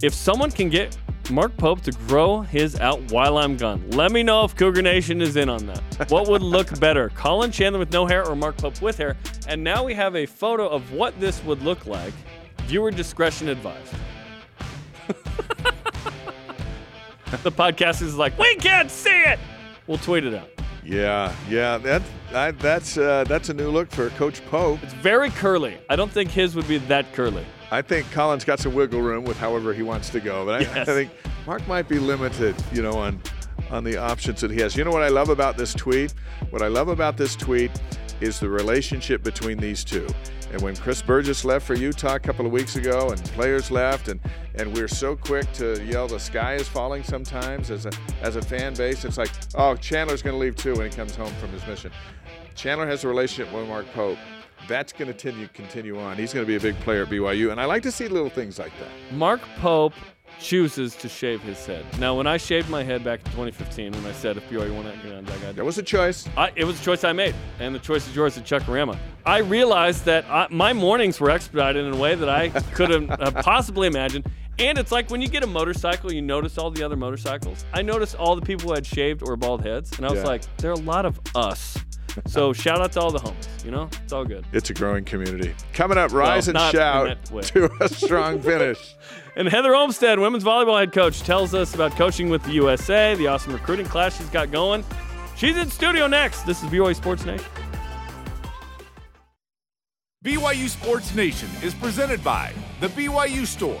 If someone can get Mark Pope to grow his out while I'm gone, let me know if Cougar Nation is in on that. What would look [laughs] better, Colin Chandler with no hair or Mark Pope with hair? And now we have a photo of what this would look like. Viewer discretion advised. [laughs] the podcast is like, we can't see it. We'll tweet it out. Yeah, yeah, that, I, that's uh, that's a new look for Coach Pope. It's very curly. I don't think his would be that curly. I think Colin's got some wiggle room with however he wants to go, but I, I think Mark might be limited, you know, on on the options that he has. You know what I love about this tweet? What I love about this tweet is the relationship between these two. And when Chris Burgess left for Utah a couple of weeks ago, and players left, and and we're so quick to yell the sky is falling sometimes as a as a fan base. It's like, oh, Chandler's going to leave too when he comes home from his mission. Chandler has a relationship with Mark Pope. That's going to continue continue on. He's going to be a big player at BYU, and I like to see little things like that. Mark Pope chooses to shave his head. Now, when I shaved my head back in 2015, when I said if BYU won that, I got That was a choice. I, it was a choice I made, and the choice is yours at Chuckarama. I realized that I, my mornings were expedited in a way that I [laughs] couldn't uh, possibly imagine. And it's like when you get a motorcycle, you notice all the other motorcycles. I noticed all the people who had shaved or bald heads, and I was Yeah. like, there are a lot of us. So shout out to all the homies. You know, it's all good. It's a growing community. Coming up, rise Well, and shout to a strong [laughs] finish. And Heather Olmstead, women's volleyball head coach, tells us about coaching with the USA, the awesome recruiting class she's got going. She's in studio next. This is BYU Sports Nation. BYU Sports Nation is presented by The BYU Store,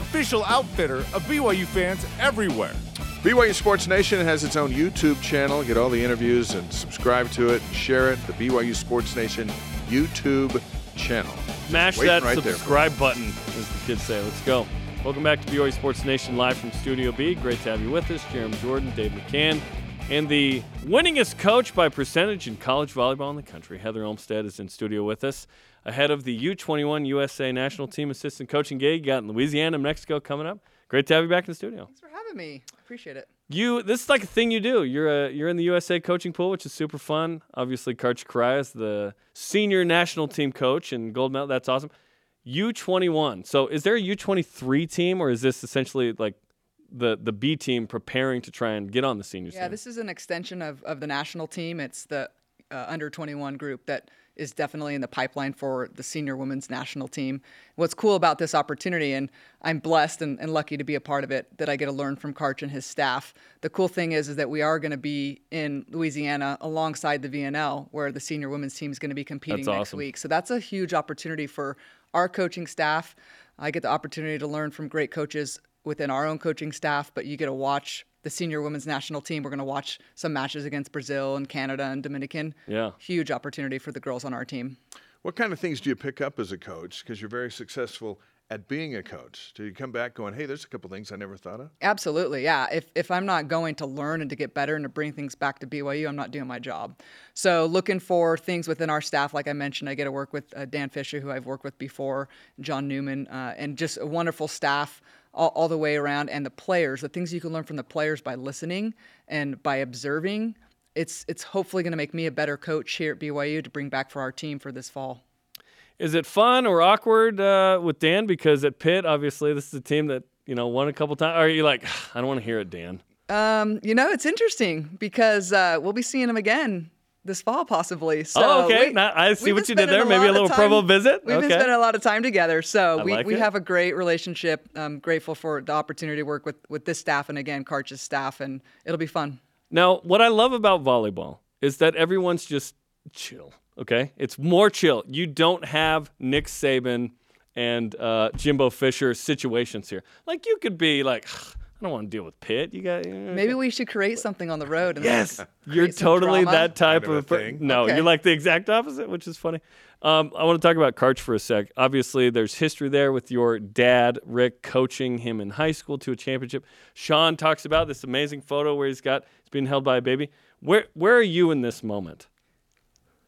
official outfitter of BYU fans everywhere. BYU Sports Nation has its own YouTube channel. Get all the interviews and subscribe to it and share it. The BYU Sports Nation YouTube channel. Smash that right there. subscribe button, as the kids say. Let's go. Welcome back to BYU Sports Nation live from Studio B. Great to have you with us. Jarom Jordan, Dave McCann, and the winningest coach by percentage in college volleyball in the country, Heather Olmstead, is in studio with us ahead of the U21 USA national team assistant coaching gig you got in Louisiana, Mexico coming up. Great to have you back in the studio. Thanks for having me. I appreciate it. You this is like a thing you do. You're a, you're in the USA coaching pool, which is super fun. Obviously, Karch Kiraly is the senior national team coach and gold medal. That's awesome. U21. So, is there a U23 team, or is this essentially like the the B team preparing to try and get on the senior Yeah, team? this is an extension of, of the national team. It's the uh, under 21 group that is definitely in the pipeline for the senior women's national team. What's cool about this opportunity, and I'm blessed and, and lucky to be a part of it, that I get to learn from Karch and his staff. The cool thing is, is that we are going to be in Louisiana alongside the VNL, where the senior women's team is going to be competing That's next awesome. week. So that's a huge opportunity for our coaching staff. I get the opportunity to learn from great coaches within our own coaching staff, but you get to watch the senior women's national team. We're going to watch some matches against Brazil and Canada and Dominican. Yeah. Huge opportunity for the girls on our team. What kind of things do you pick up as a coach? Because you're very successful at being a coach? Do you come back going, hey, there's a couple things I never thought of? Absolutely, yeah. If, if I'm not going to learn and to get better and to bring things back to BYU, I'm not doing my job. So looking for things within our staff, like I mentioned, I get to work with uh, Dan Fisher, who I've worked with before, John Newman, uh, and just a wonderful staff all, all the way around. And the players, the things you can learn from the players by listening and by observing. It's, it's hopefully going to make me a better coach here at BYU to bring back for our team for this fall. Is it fun or awkward uh, with Dan? Because at Pitt, obviously, this is a team that you know won a couple times. Are you like, I don't want to hear it, Dan? Um, you know, it's interesting because uh, we'll be seeing him again this fall, possibly. So oh, okay. We, now, I see what you did there. Maybe a little time, Provo visit. We've okay. been spending a lot of time together, so I we, like we it. have a great relationship. I'm grateful for the opportunity to work with with this staff and again Karch's staff, and it'll be fun. Now, what I love about volleyball is that everyone's just chill. Okay, it's more chill. You don't have Nick Saban and uh, Jimbo Fisher situations here. Like you could be like, I don't want to deal with Pitt. You got maybe we should create something on the road. And yes, like, you're totally drama. that type Kind of a of, per- thing. No, Okay. you're like the exact opposite, which is funny. Um, I want to talk about Karch for a sec. Obviously, there's history there with your dad, Rick, coaching him in high school to a championship. Sean talks about this amazing photo where he's got he's being held by a baby. Where where are you in this moment?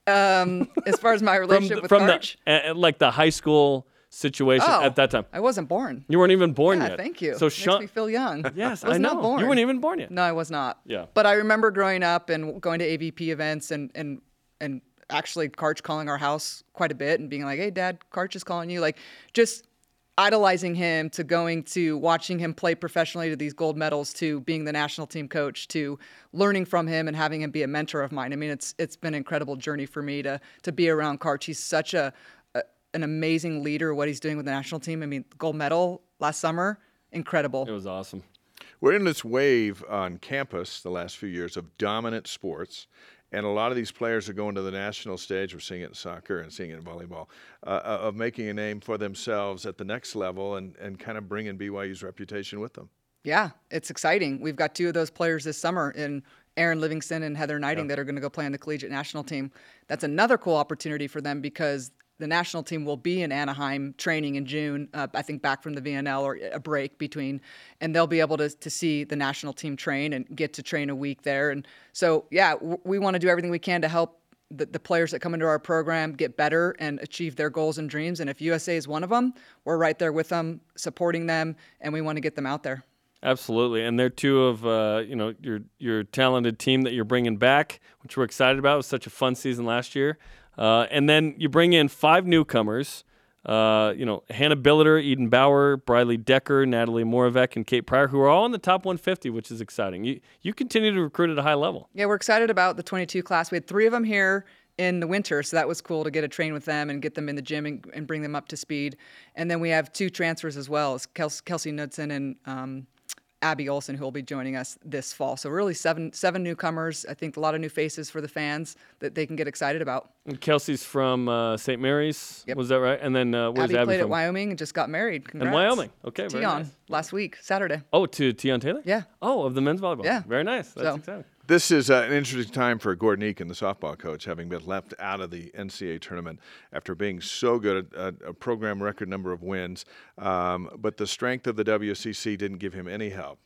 Um, as far as my relationship the, with from Karch, the uh, like the high school situation oh, at that time. I wasn't born. You weren't even born Yeah, yet. thank you. So Makes me feel young. [laughs] yes, I was I know not born. you weren't even born yet. No, I was not. Yeah. But I remember growing up and going to AVP events and and and actually Karch calling our house quite a bit and being like, "Hey, Dad, Karch is calling you." Like just idolizing him to going to watching him play professionally to these gold medals to being the national team coach to learning from him and having him be a mentor of mine. I mean, it's it's been an incredible journey for me to to be around Karch. He's such a, a an amazing leader. What he's doing with the national team. I mean, gold medal last summer, incredible. It was awesome. We're in this wave on campus the last few years of dominant sports, and a lot of these players are going to the national stage. We're seeing it in soccer and seeing it in volleyball, uh, of making a name for themselves at the next level and, and kind of bringing BYU's reputation with them. Yeah, it's exciting. We've got two of those players this summer in Erin Livingston and Heather Gneiting that are going to go play on the collegiate national team. That's another cool opportunity for them because the national team will be in Anaheim training in June, uh, I think back from the VNL or a break between, and they'll be able to, to see the national team train and get to train a week there. And so, yeah, w- we want to do everything we can to help the, the players that come into our program get better and achieve their goals and dreams. And if USA is one of them, we're right there with them, supporting them, and we want to get them out there. Absolutely, and they're two of uh, you know your your talented team that you're bringing back, which we're excited about. It was such a fun season last year, uh, and then you bring in five newcomers. Uh, you know Hannah Billiter, Eden Bauer, Briley Decker, Natalie Moravec, and Kate Pryor, who are all in the top 150, which is exciting. You you continue to recruit at a high level. Yeah, we're excited about the 22 class. We had three of them here in the winter, so that was cool to get a train with them and get them in the gym and, and bring them up to speed. And then we have two transfers as well, as Kelsey Knudsen and um, Abby Olson, who will be joining us this fall. So really seven seven newcomers. I think a lot of new faces for the fans that they can get excited about. And Kelsey's from uh, St. Mary's, Yep. was that right? And then uh, where's Abby Abby, played from? at Wyoming and just got married. In Congrats. Wyoming. Okay, Tion nice. last week, Saturday. Oh, to Tion Taylor. Yeah. Oh, of the men's volleyball. Yeah. Very nice. That's So- exciting. This is uh, an interesting time for Gordon Eakin, the softball coach, having been left out of the NCAA tournament after being so good at a, program record number of wins. Um, but the strength of the WCC didn't give him any help.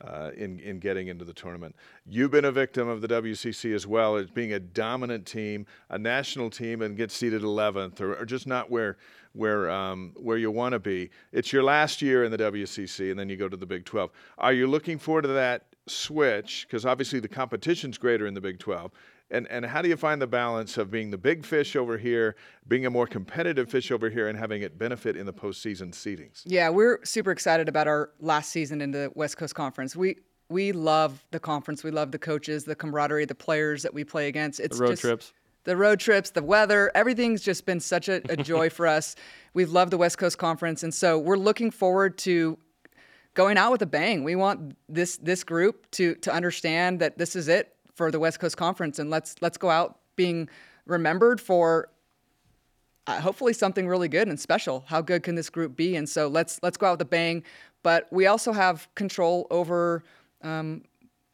Uh, in in getting into the tournament, you've been a victim of the WCC as well as being a dominant team, a national team, and get seated 11th, or, or just not where where um, where you want to be. It's your last year in the WCC, and then you go to the Big 12. Are you looking forward to that switch? Because obviously the competition's greater in the Big 12. And, and how do you find the balance of being the big fish over here, being a more competitive fish over here, and having it benefit in the postseason seedings? Yeah, we're super excited about our last season in the West Coast Conference. We we love the conference. We love the coaches, the camaraderie, the players that we play against. It's The road just, trips. The road trips, the weather, everything's just been such a, a joy [laughs] for us. We've loved the West Coast Conference, and so we're looking forward to going out with a bang. We want this this group to to understand that this is it for the West Coast Conference, and let's let's go out being remembered for uh, hopefully something really good and special. How good can this group be? And so let's let's go out with a bang. But we also have control over um,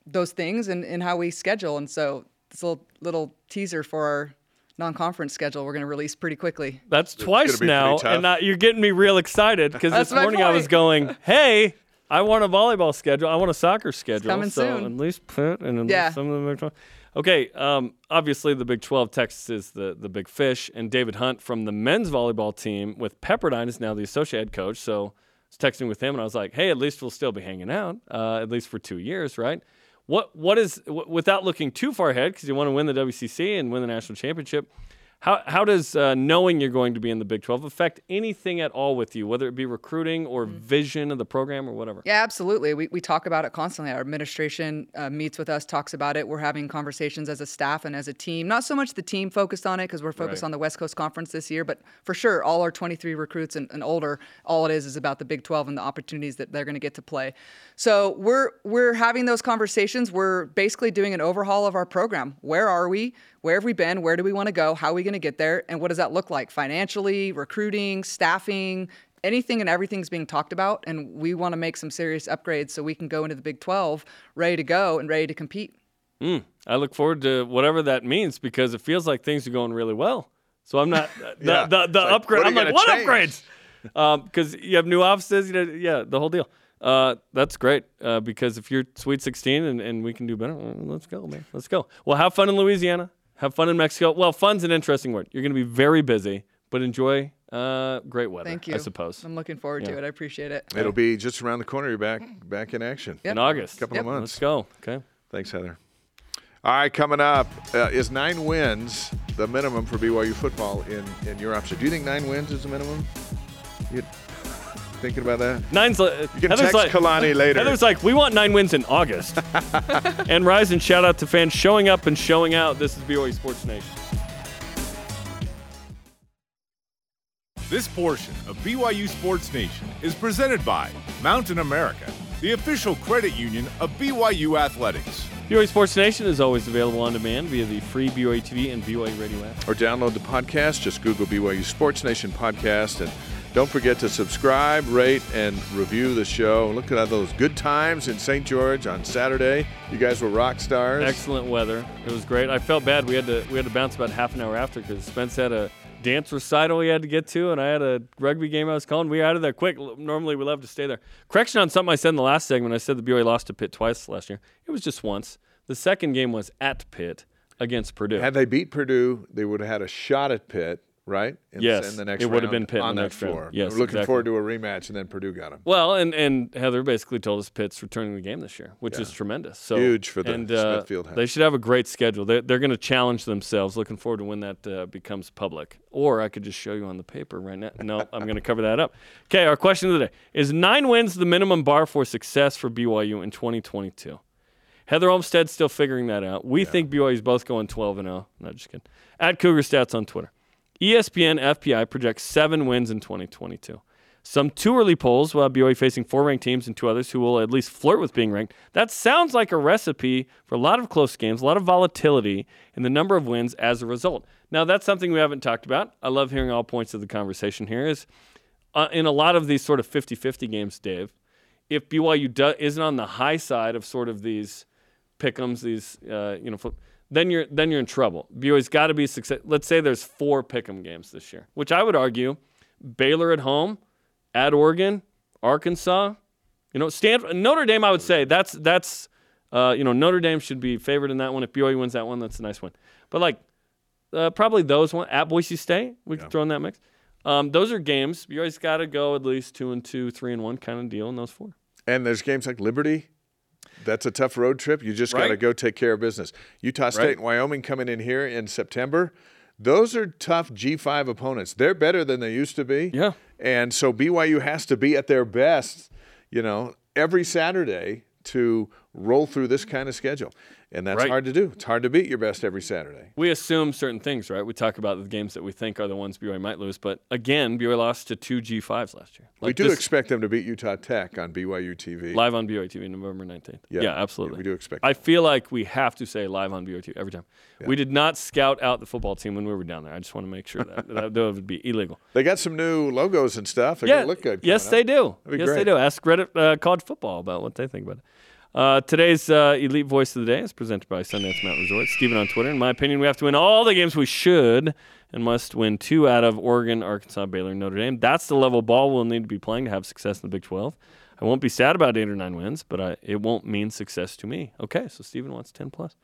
those things and, and how we schedule. And so this little little teaser for our non-conference schedule we're going to release pretty quickly. That's twice now, and uh, you're getting me real excited because this That's my morning I was going, "Hey, I want a volleyball schedule. I want a soccer schedule. coming so soon. at least put and at Yeah. least some of the Big 12. Okay, um, obviously the Big 12, Texas is the the big fish, and David Hunt from the men's volleyball team with Pepperdine is now the associate head coach. So I was texting with him, and I was like, "Hey, at least we'll still be hanging out, uh, at least for two years, right?" What what is w- without looking too far ahead because you want to win the WCC and win the national championship. How, how does uh, knowing you're going to be in the Big 12 affect anything at all with you, whether it be recruiting or vision of the program or whatever? Yeah, absolutely. We, we talk about it constantly. Our administration uh, meets with us, talks about it. We're having conversations as a staff and as a team. Not so much the team focused on it because we're focused Right. on the West Coast Conference this year, but for sure, all our 23 recruits and, and older, all it is is about the Big 12 and the opportunities that they're going to get to play. So we're we're having those conversations. We're basically doing an overhaul of our program. Where are we? Where have we been? Where do we want to go? How are we going to get there? And what does that look like financially, recruiting, staffing? anything and everything's being talked about, and we want to make some serious upgrades so we can go into the Big 12 ready to go and ready to compete. Mm, I look forward to whatever that means because it feels like things are going really well. So I'm not [laughs] the Yeah. the, the It's like, upgrade. I'm like, what change? upgrades? Because you have new offices, you know, yeah, the whole deal. Uh, that's great uh, because if you're Sweet 16 and, and we can do better, well, let's go, man. Let's go. Well, have fun in Louisiana. Have fun in Mexico. Well, fun's an interesting word. You're going to be very busy, but enjoy uh, great weather. Thank you. I suppose. I'm looking forward to it. I appreciate it. It'll be just around the corner. You're back back in action. Yep. In August. A Couple of months. Let's go. Okay. Thanks, Heather. All right, coming up uh, is nine wins the minimum for BYU football in in your option. Do you think nine wins is the minimum? You thinking about that? Nine's like, You can Heather's text like, Kalani later. Heather's like, we want nine wins in August. [laughs] and rise and shout out to fans showing up and showing out. This is BYU Sports Nation. This portion of BYU Sports Nation is presented by Mountain America, the official credit union of BYU Athletics. BYU Sports Nation is always available on demand via the free BYU TV and BYU Radio app. or download the podcast. Just Google BYU Sports Nation podcast and don't forget to subscribe, rate, and review the show. Look at all those good times in St. George on Saturday. You guys were rock stars. Excellent weather. It was great. I felt bad. We had to we had to bounce about half an hour after because Spence had a dance recital he had to get to, and I had a rugby game I was calling. We were out of there quick. Normally we love to stay there. Correction on something I said in the last segment. I said the BYU lost to Pitt twice last year. It was just once. The second game was at Pitt against Purdue. Had they beat Purdue, they would have had a shot at Pitt, right? In, Yes, in the next it would have been Pitt on the that next round. floor. Yes, We're looking exactly. forward to a rematch, and then Purdue got him. Well, and, and Heather basically told us Pitt's returning the game this year, which is tremendous. So Huge for the and, uh, Smith Fieldhouse. They should have a great schedule. They're, they're going to challenge themselves. Looking forward to when that uh, becomes public. Or I could just show you on the paper right now. No, I'm going to cover that up. Okay, our question of the day is nine wins the minimum bar for success for BYU in 2022? Heather Olmstead's still figuring that out. We think BYU's both going 12 and 0. Not just kidding. At Cougar Stats on Twitter. ESPN FPI projects seven wins in 2022. Some too early polls will have BYU facing four ranked teams and two others who will at least flirt with being ranked. That sounds like a recipe for a lot of close games, a lot of volatility in the number of wins as a result. Now, that's something we haven't talked about. I love hearing all points of the conversation here. Is uh, in a lot of these sort of 50 50 games, Dave, if BYU do, isn't on the high side of sort of these pick'ems, these uh, you know, fl- then you're then you're in trouble. BYU's got to be success. Let's say there's four pick'em games this year, which I would argue, Baylor at home, at Oregon, Arkansas, you know, Stanford, Notre Dame. I would say that's that's uh, you know Notre Dame should be favored in that one. If BYU wins that one, that's a nice one. But like uh, probably those one at Boise State, we could throw in that mix. Um, those are games. You always got to go at least two and two, three and one kind of deal in those four. And there's games like Liberty. That's a tough road trip. You just got to go take care of business. Utah State Right. and Wyoming coming in here in September. Those are tough G5 opponents. They're better than they used to be. Yeah. And so BYU has to be at their best, you know, every Saturday to roll through this kind of schedule. And that's Right. hard to do. It's hard to beat your best every Saturday. We assume certain things, right? We talk about the games that we think are the ones BYU might lose, but again, BYU lost to two G5s last year. we do expect them to beat Utah Tech on BYU TV. live on BYU TV November 19th. Yeah. Yeah, Yeah, absolutely. we do expect I feel like we have to say live on BYU TV every time. We did not scout out the football team when we were down there. I just want to make sure that that, that would be illegal. They got some new logos and stuff. They're yeah, look good. yes, they do. Yes, they do. Ask Reddit uh, college football about what they think about it. Uh, today's uh, Elite Voice of the Day is presented by Sundance Mountain Resort. Steven on Twitter. In my opinion, we have to win all the games we should and must win two out of Oregon, Arkansas, Baylor, Notre Dame. That's the level ball we'll need to be playing to have success in the Big 12. I won't be sad about eight or nine wins, but I, it won't mean success to me. Okay, so Steven wants 10 plus.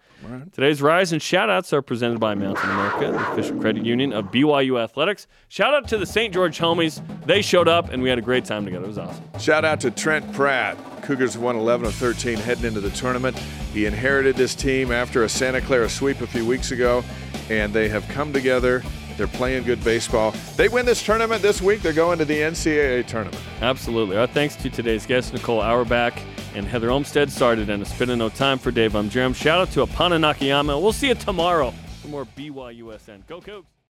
Today's Rise and Shoutouts are presented by Mountain America, the official credit union of BYU Athletics. Shout out to the St. George homies. They showed up and we had a great time together. It was awesome. Shout out to Trent Pratt. Cougars won 11 of 13 heading into the tournament. He inherited this team after a Santa Clara sweep a few weeks ago, and they have come together. They're playing good baseball. They win this tournament this week. They're going to the NCAA tournament. Absolutely. Our thanks to today's guests, Nicole Auerbach and Heather Olmstead. Started in a spin of no time for Dave. I'm Jarom. Shout out to Apana Nakayama. We'll see you tomorrow for more BYUSN. Go Cougs.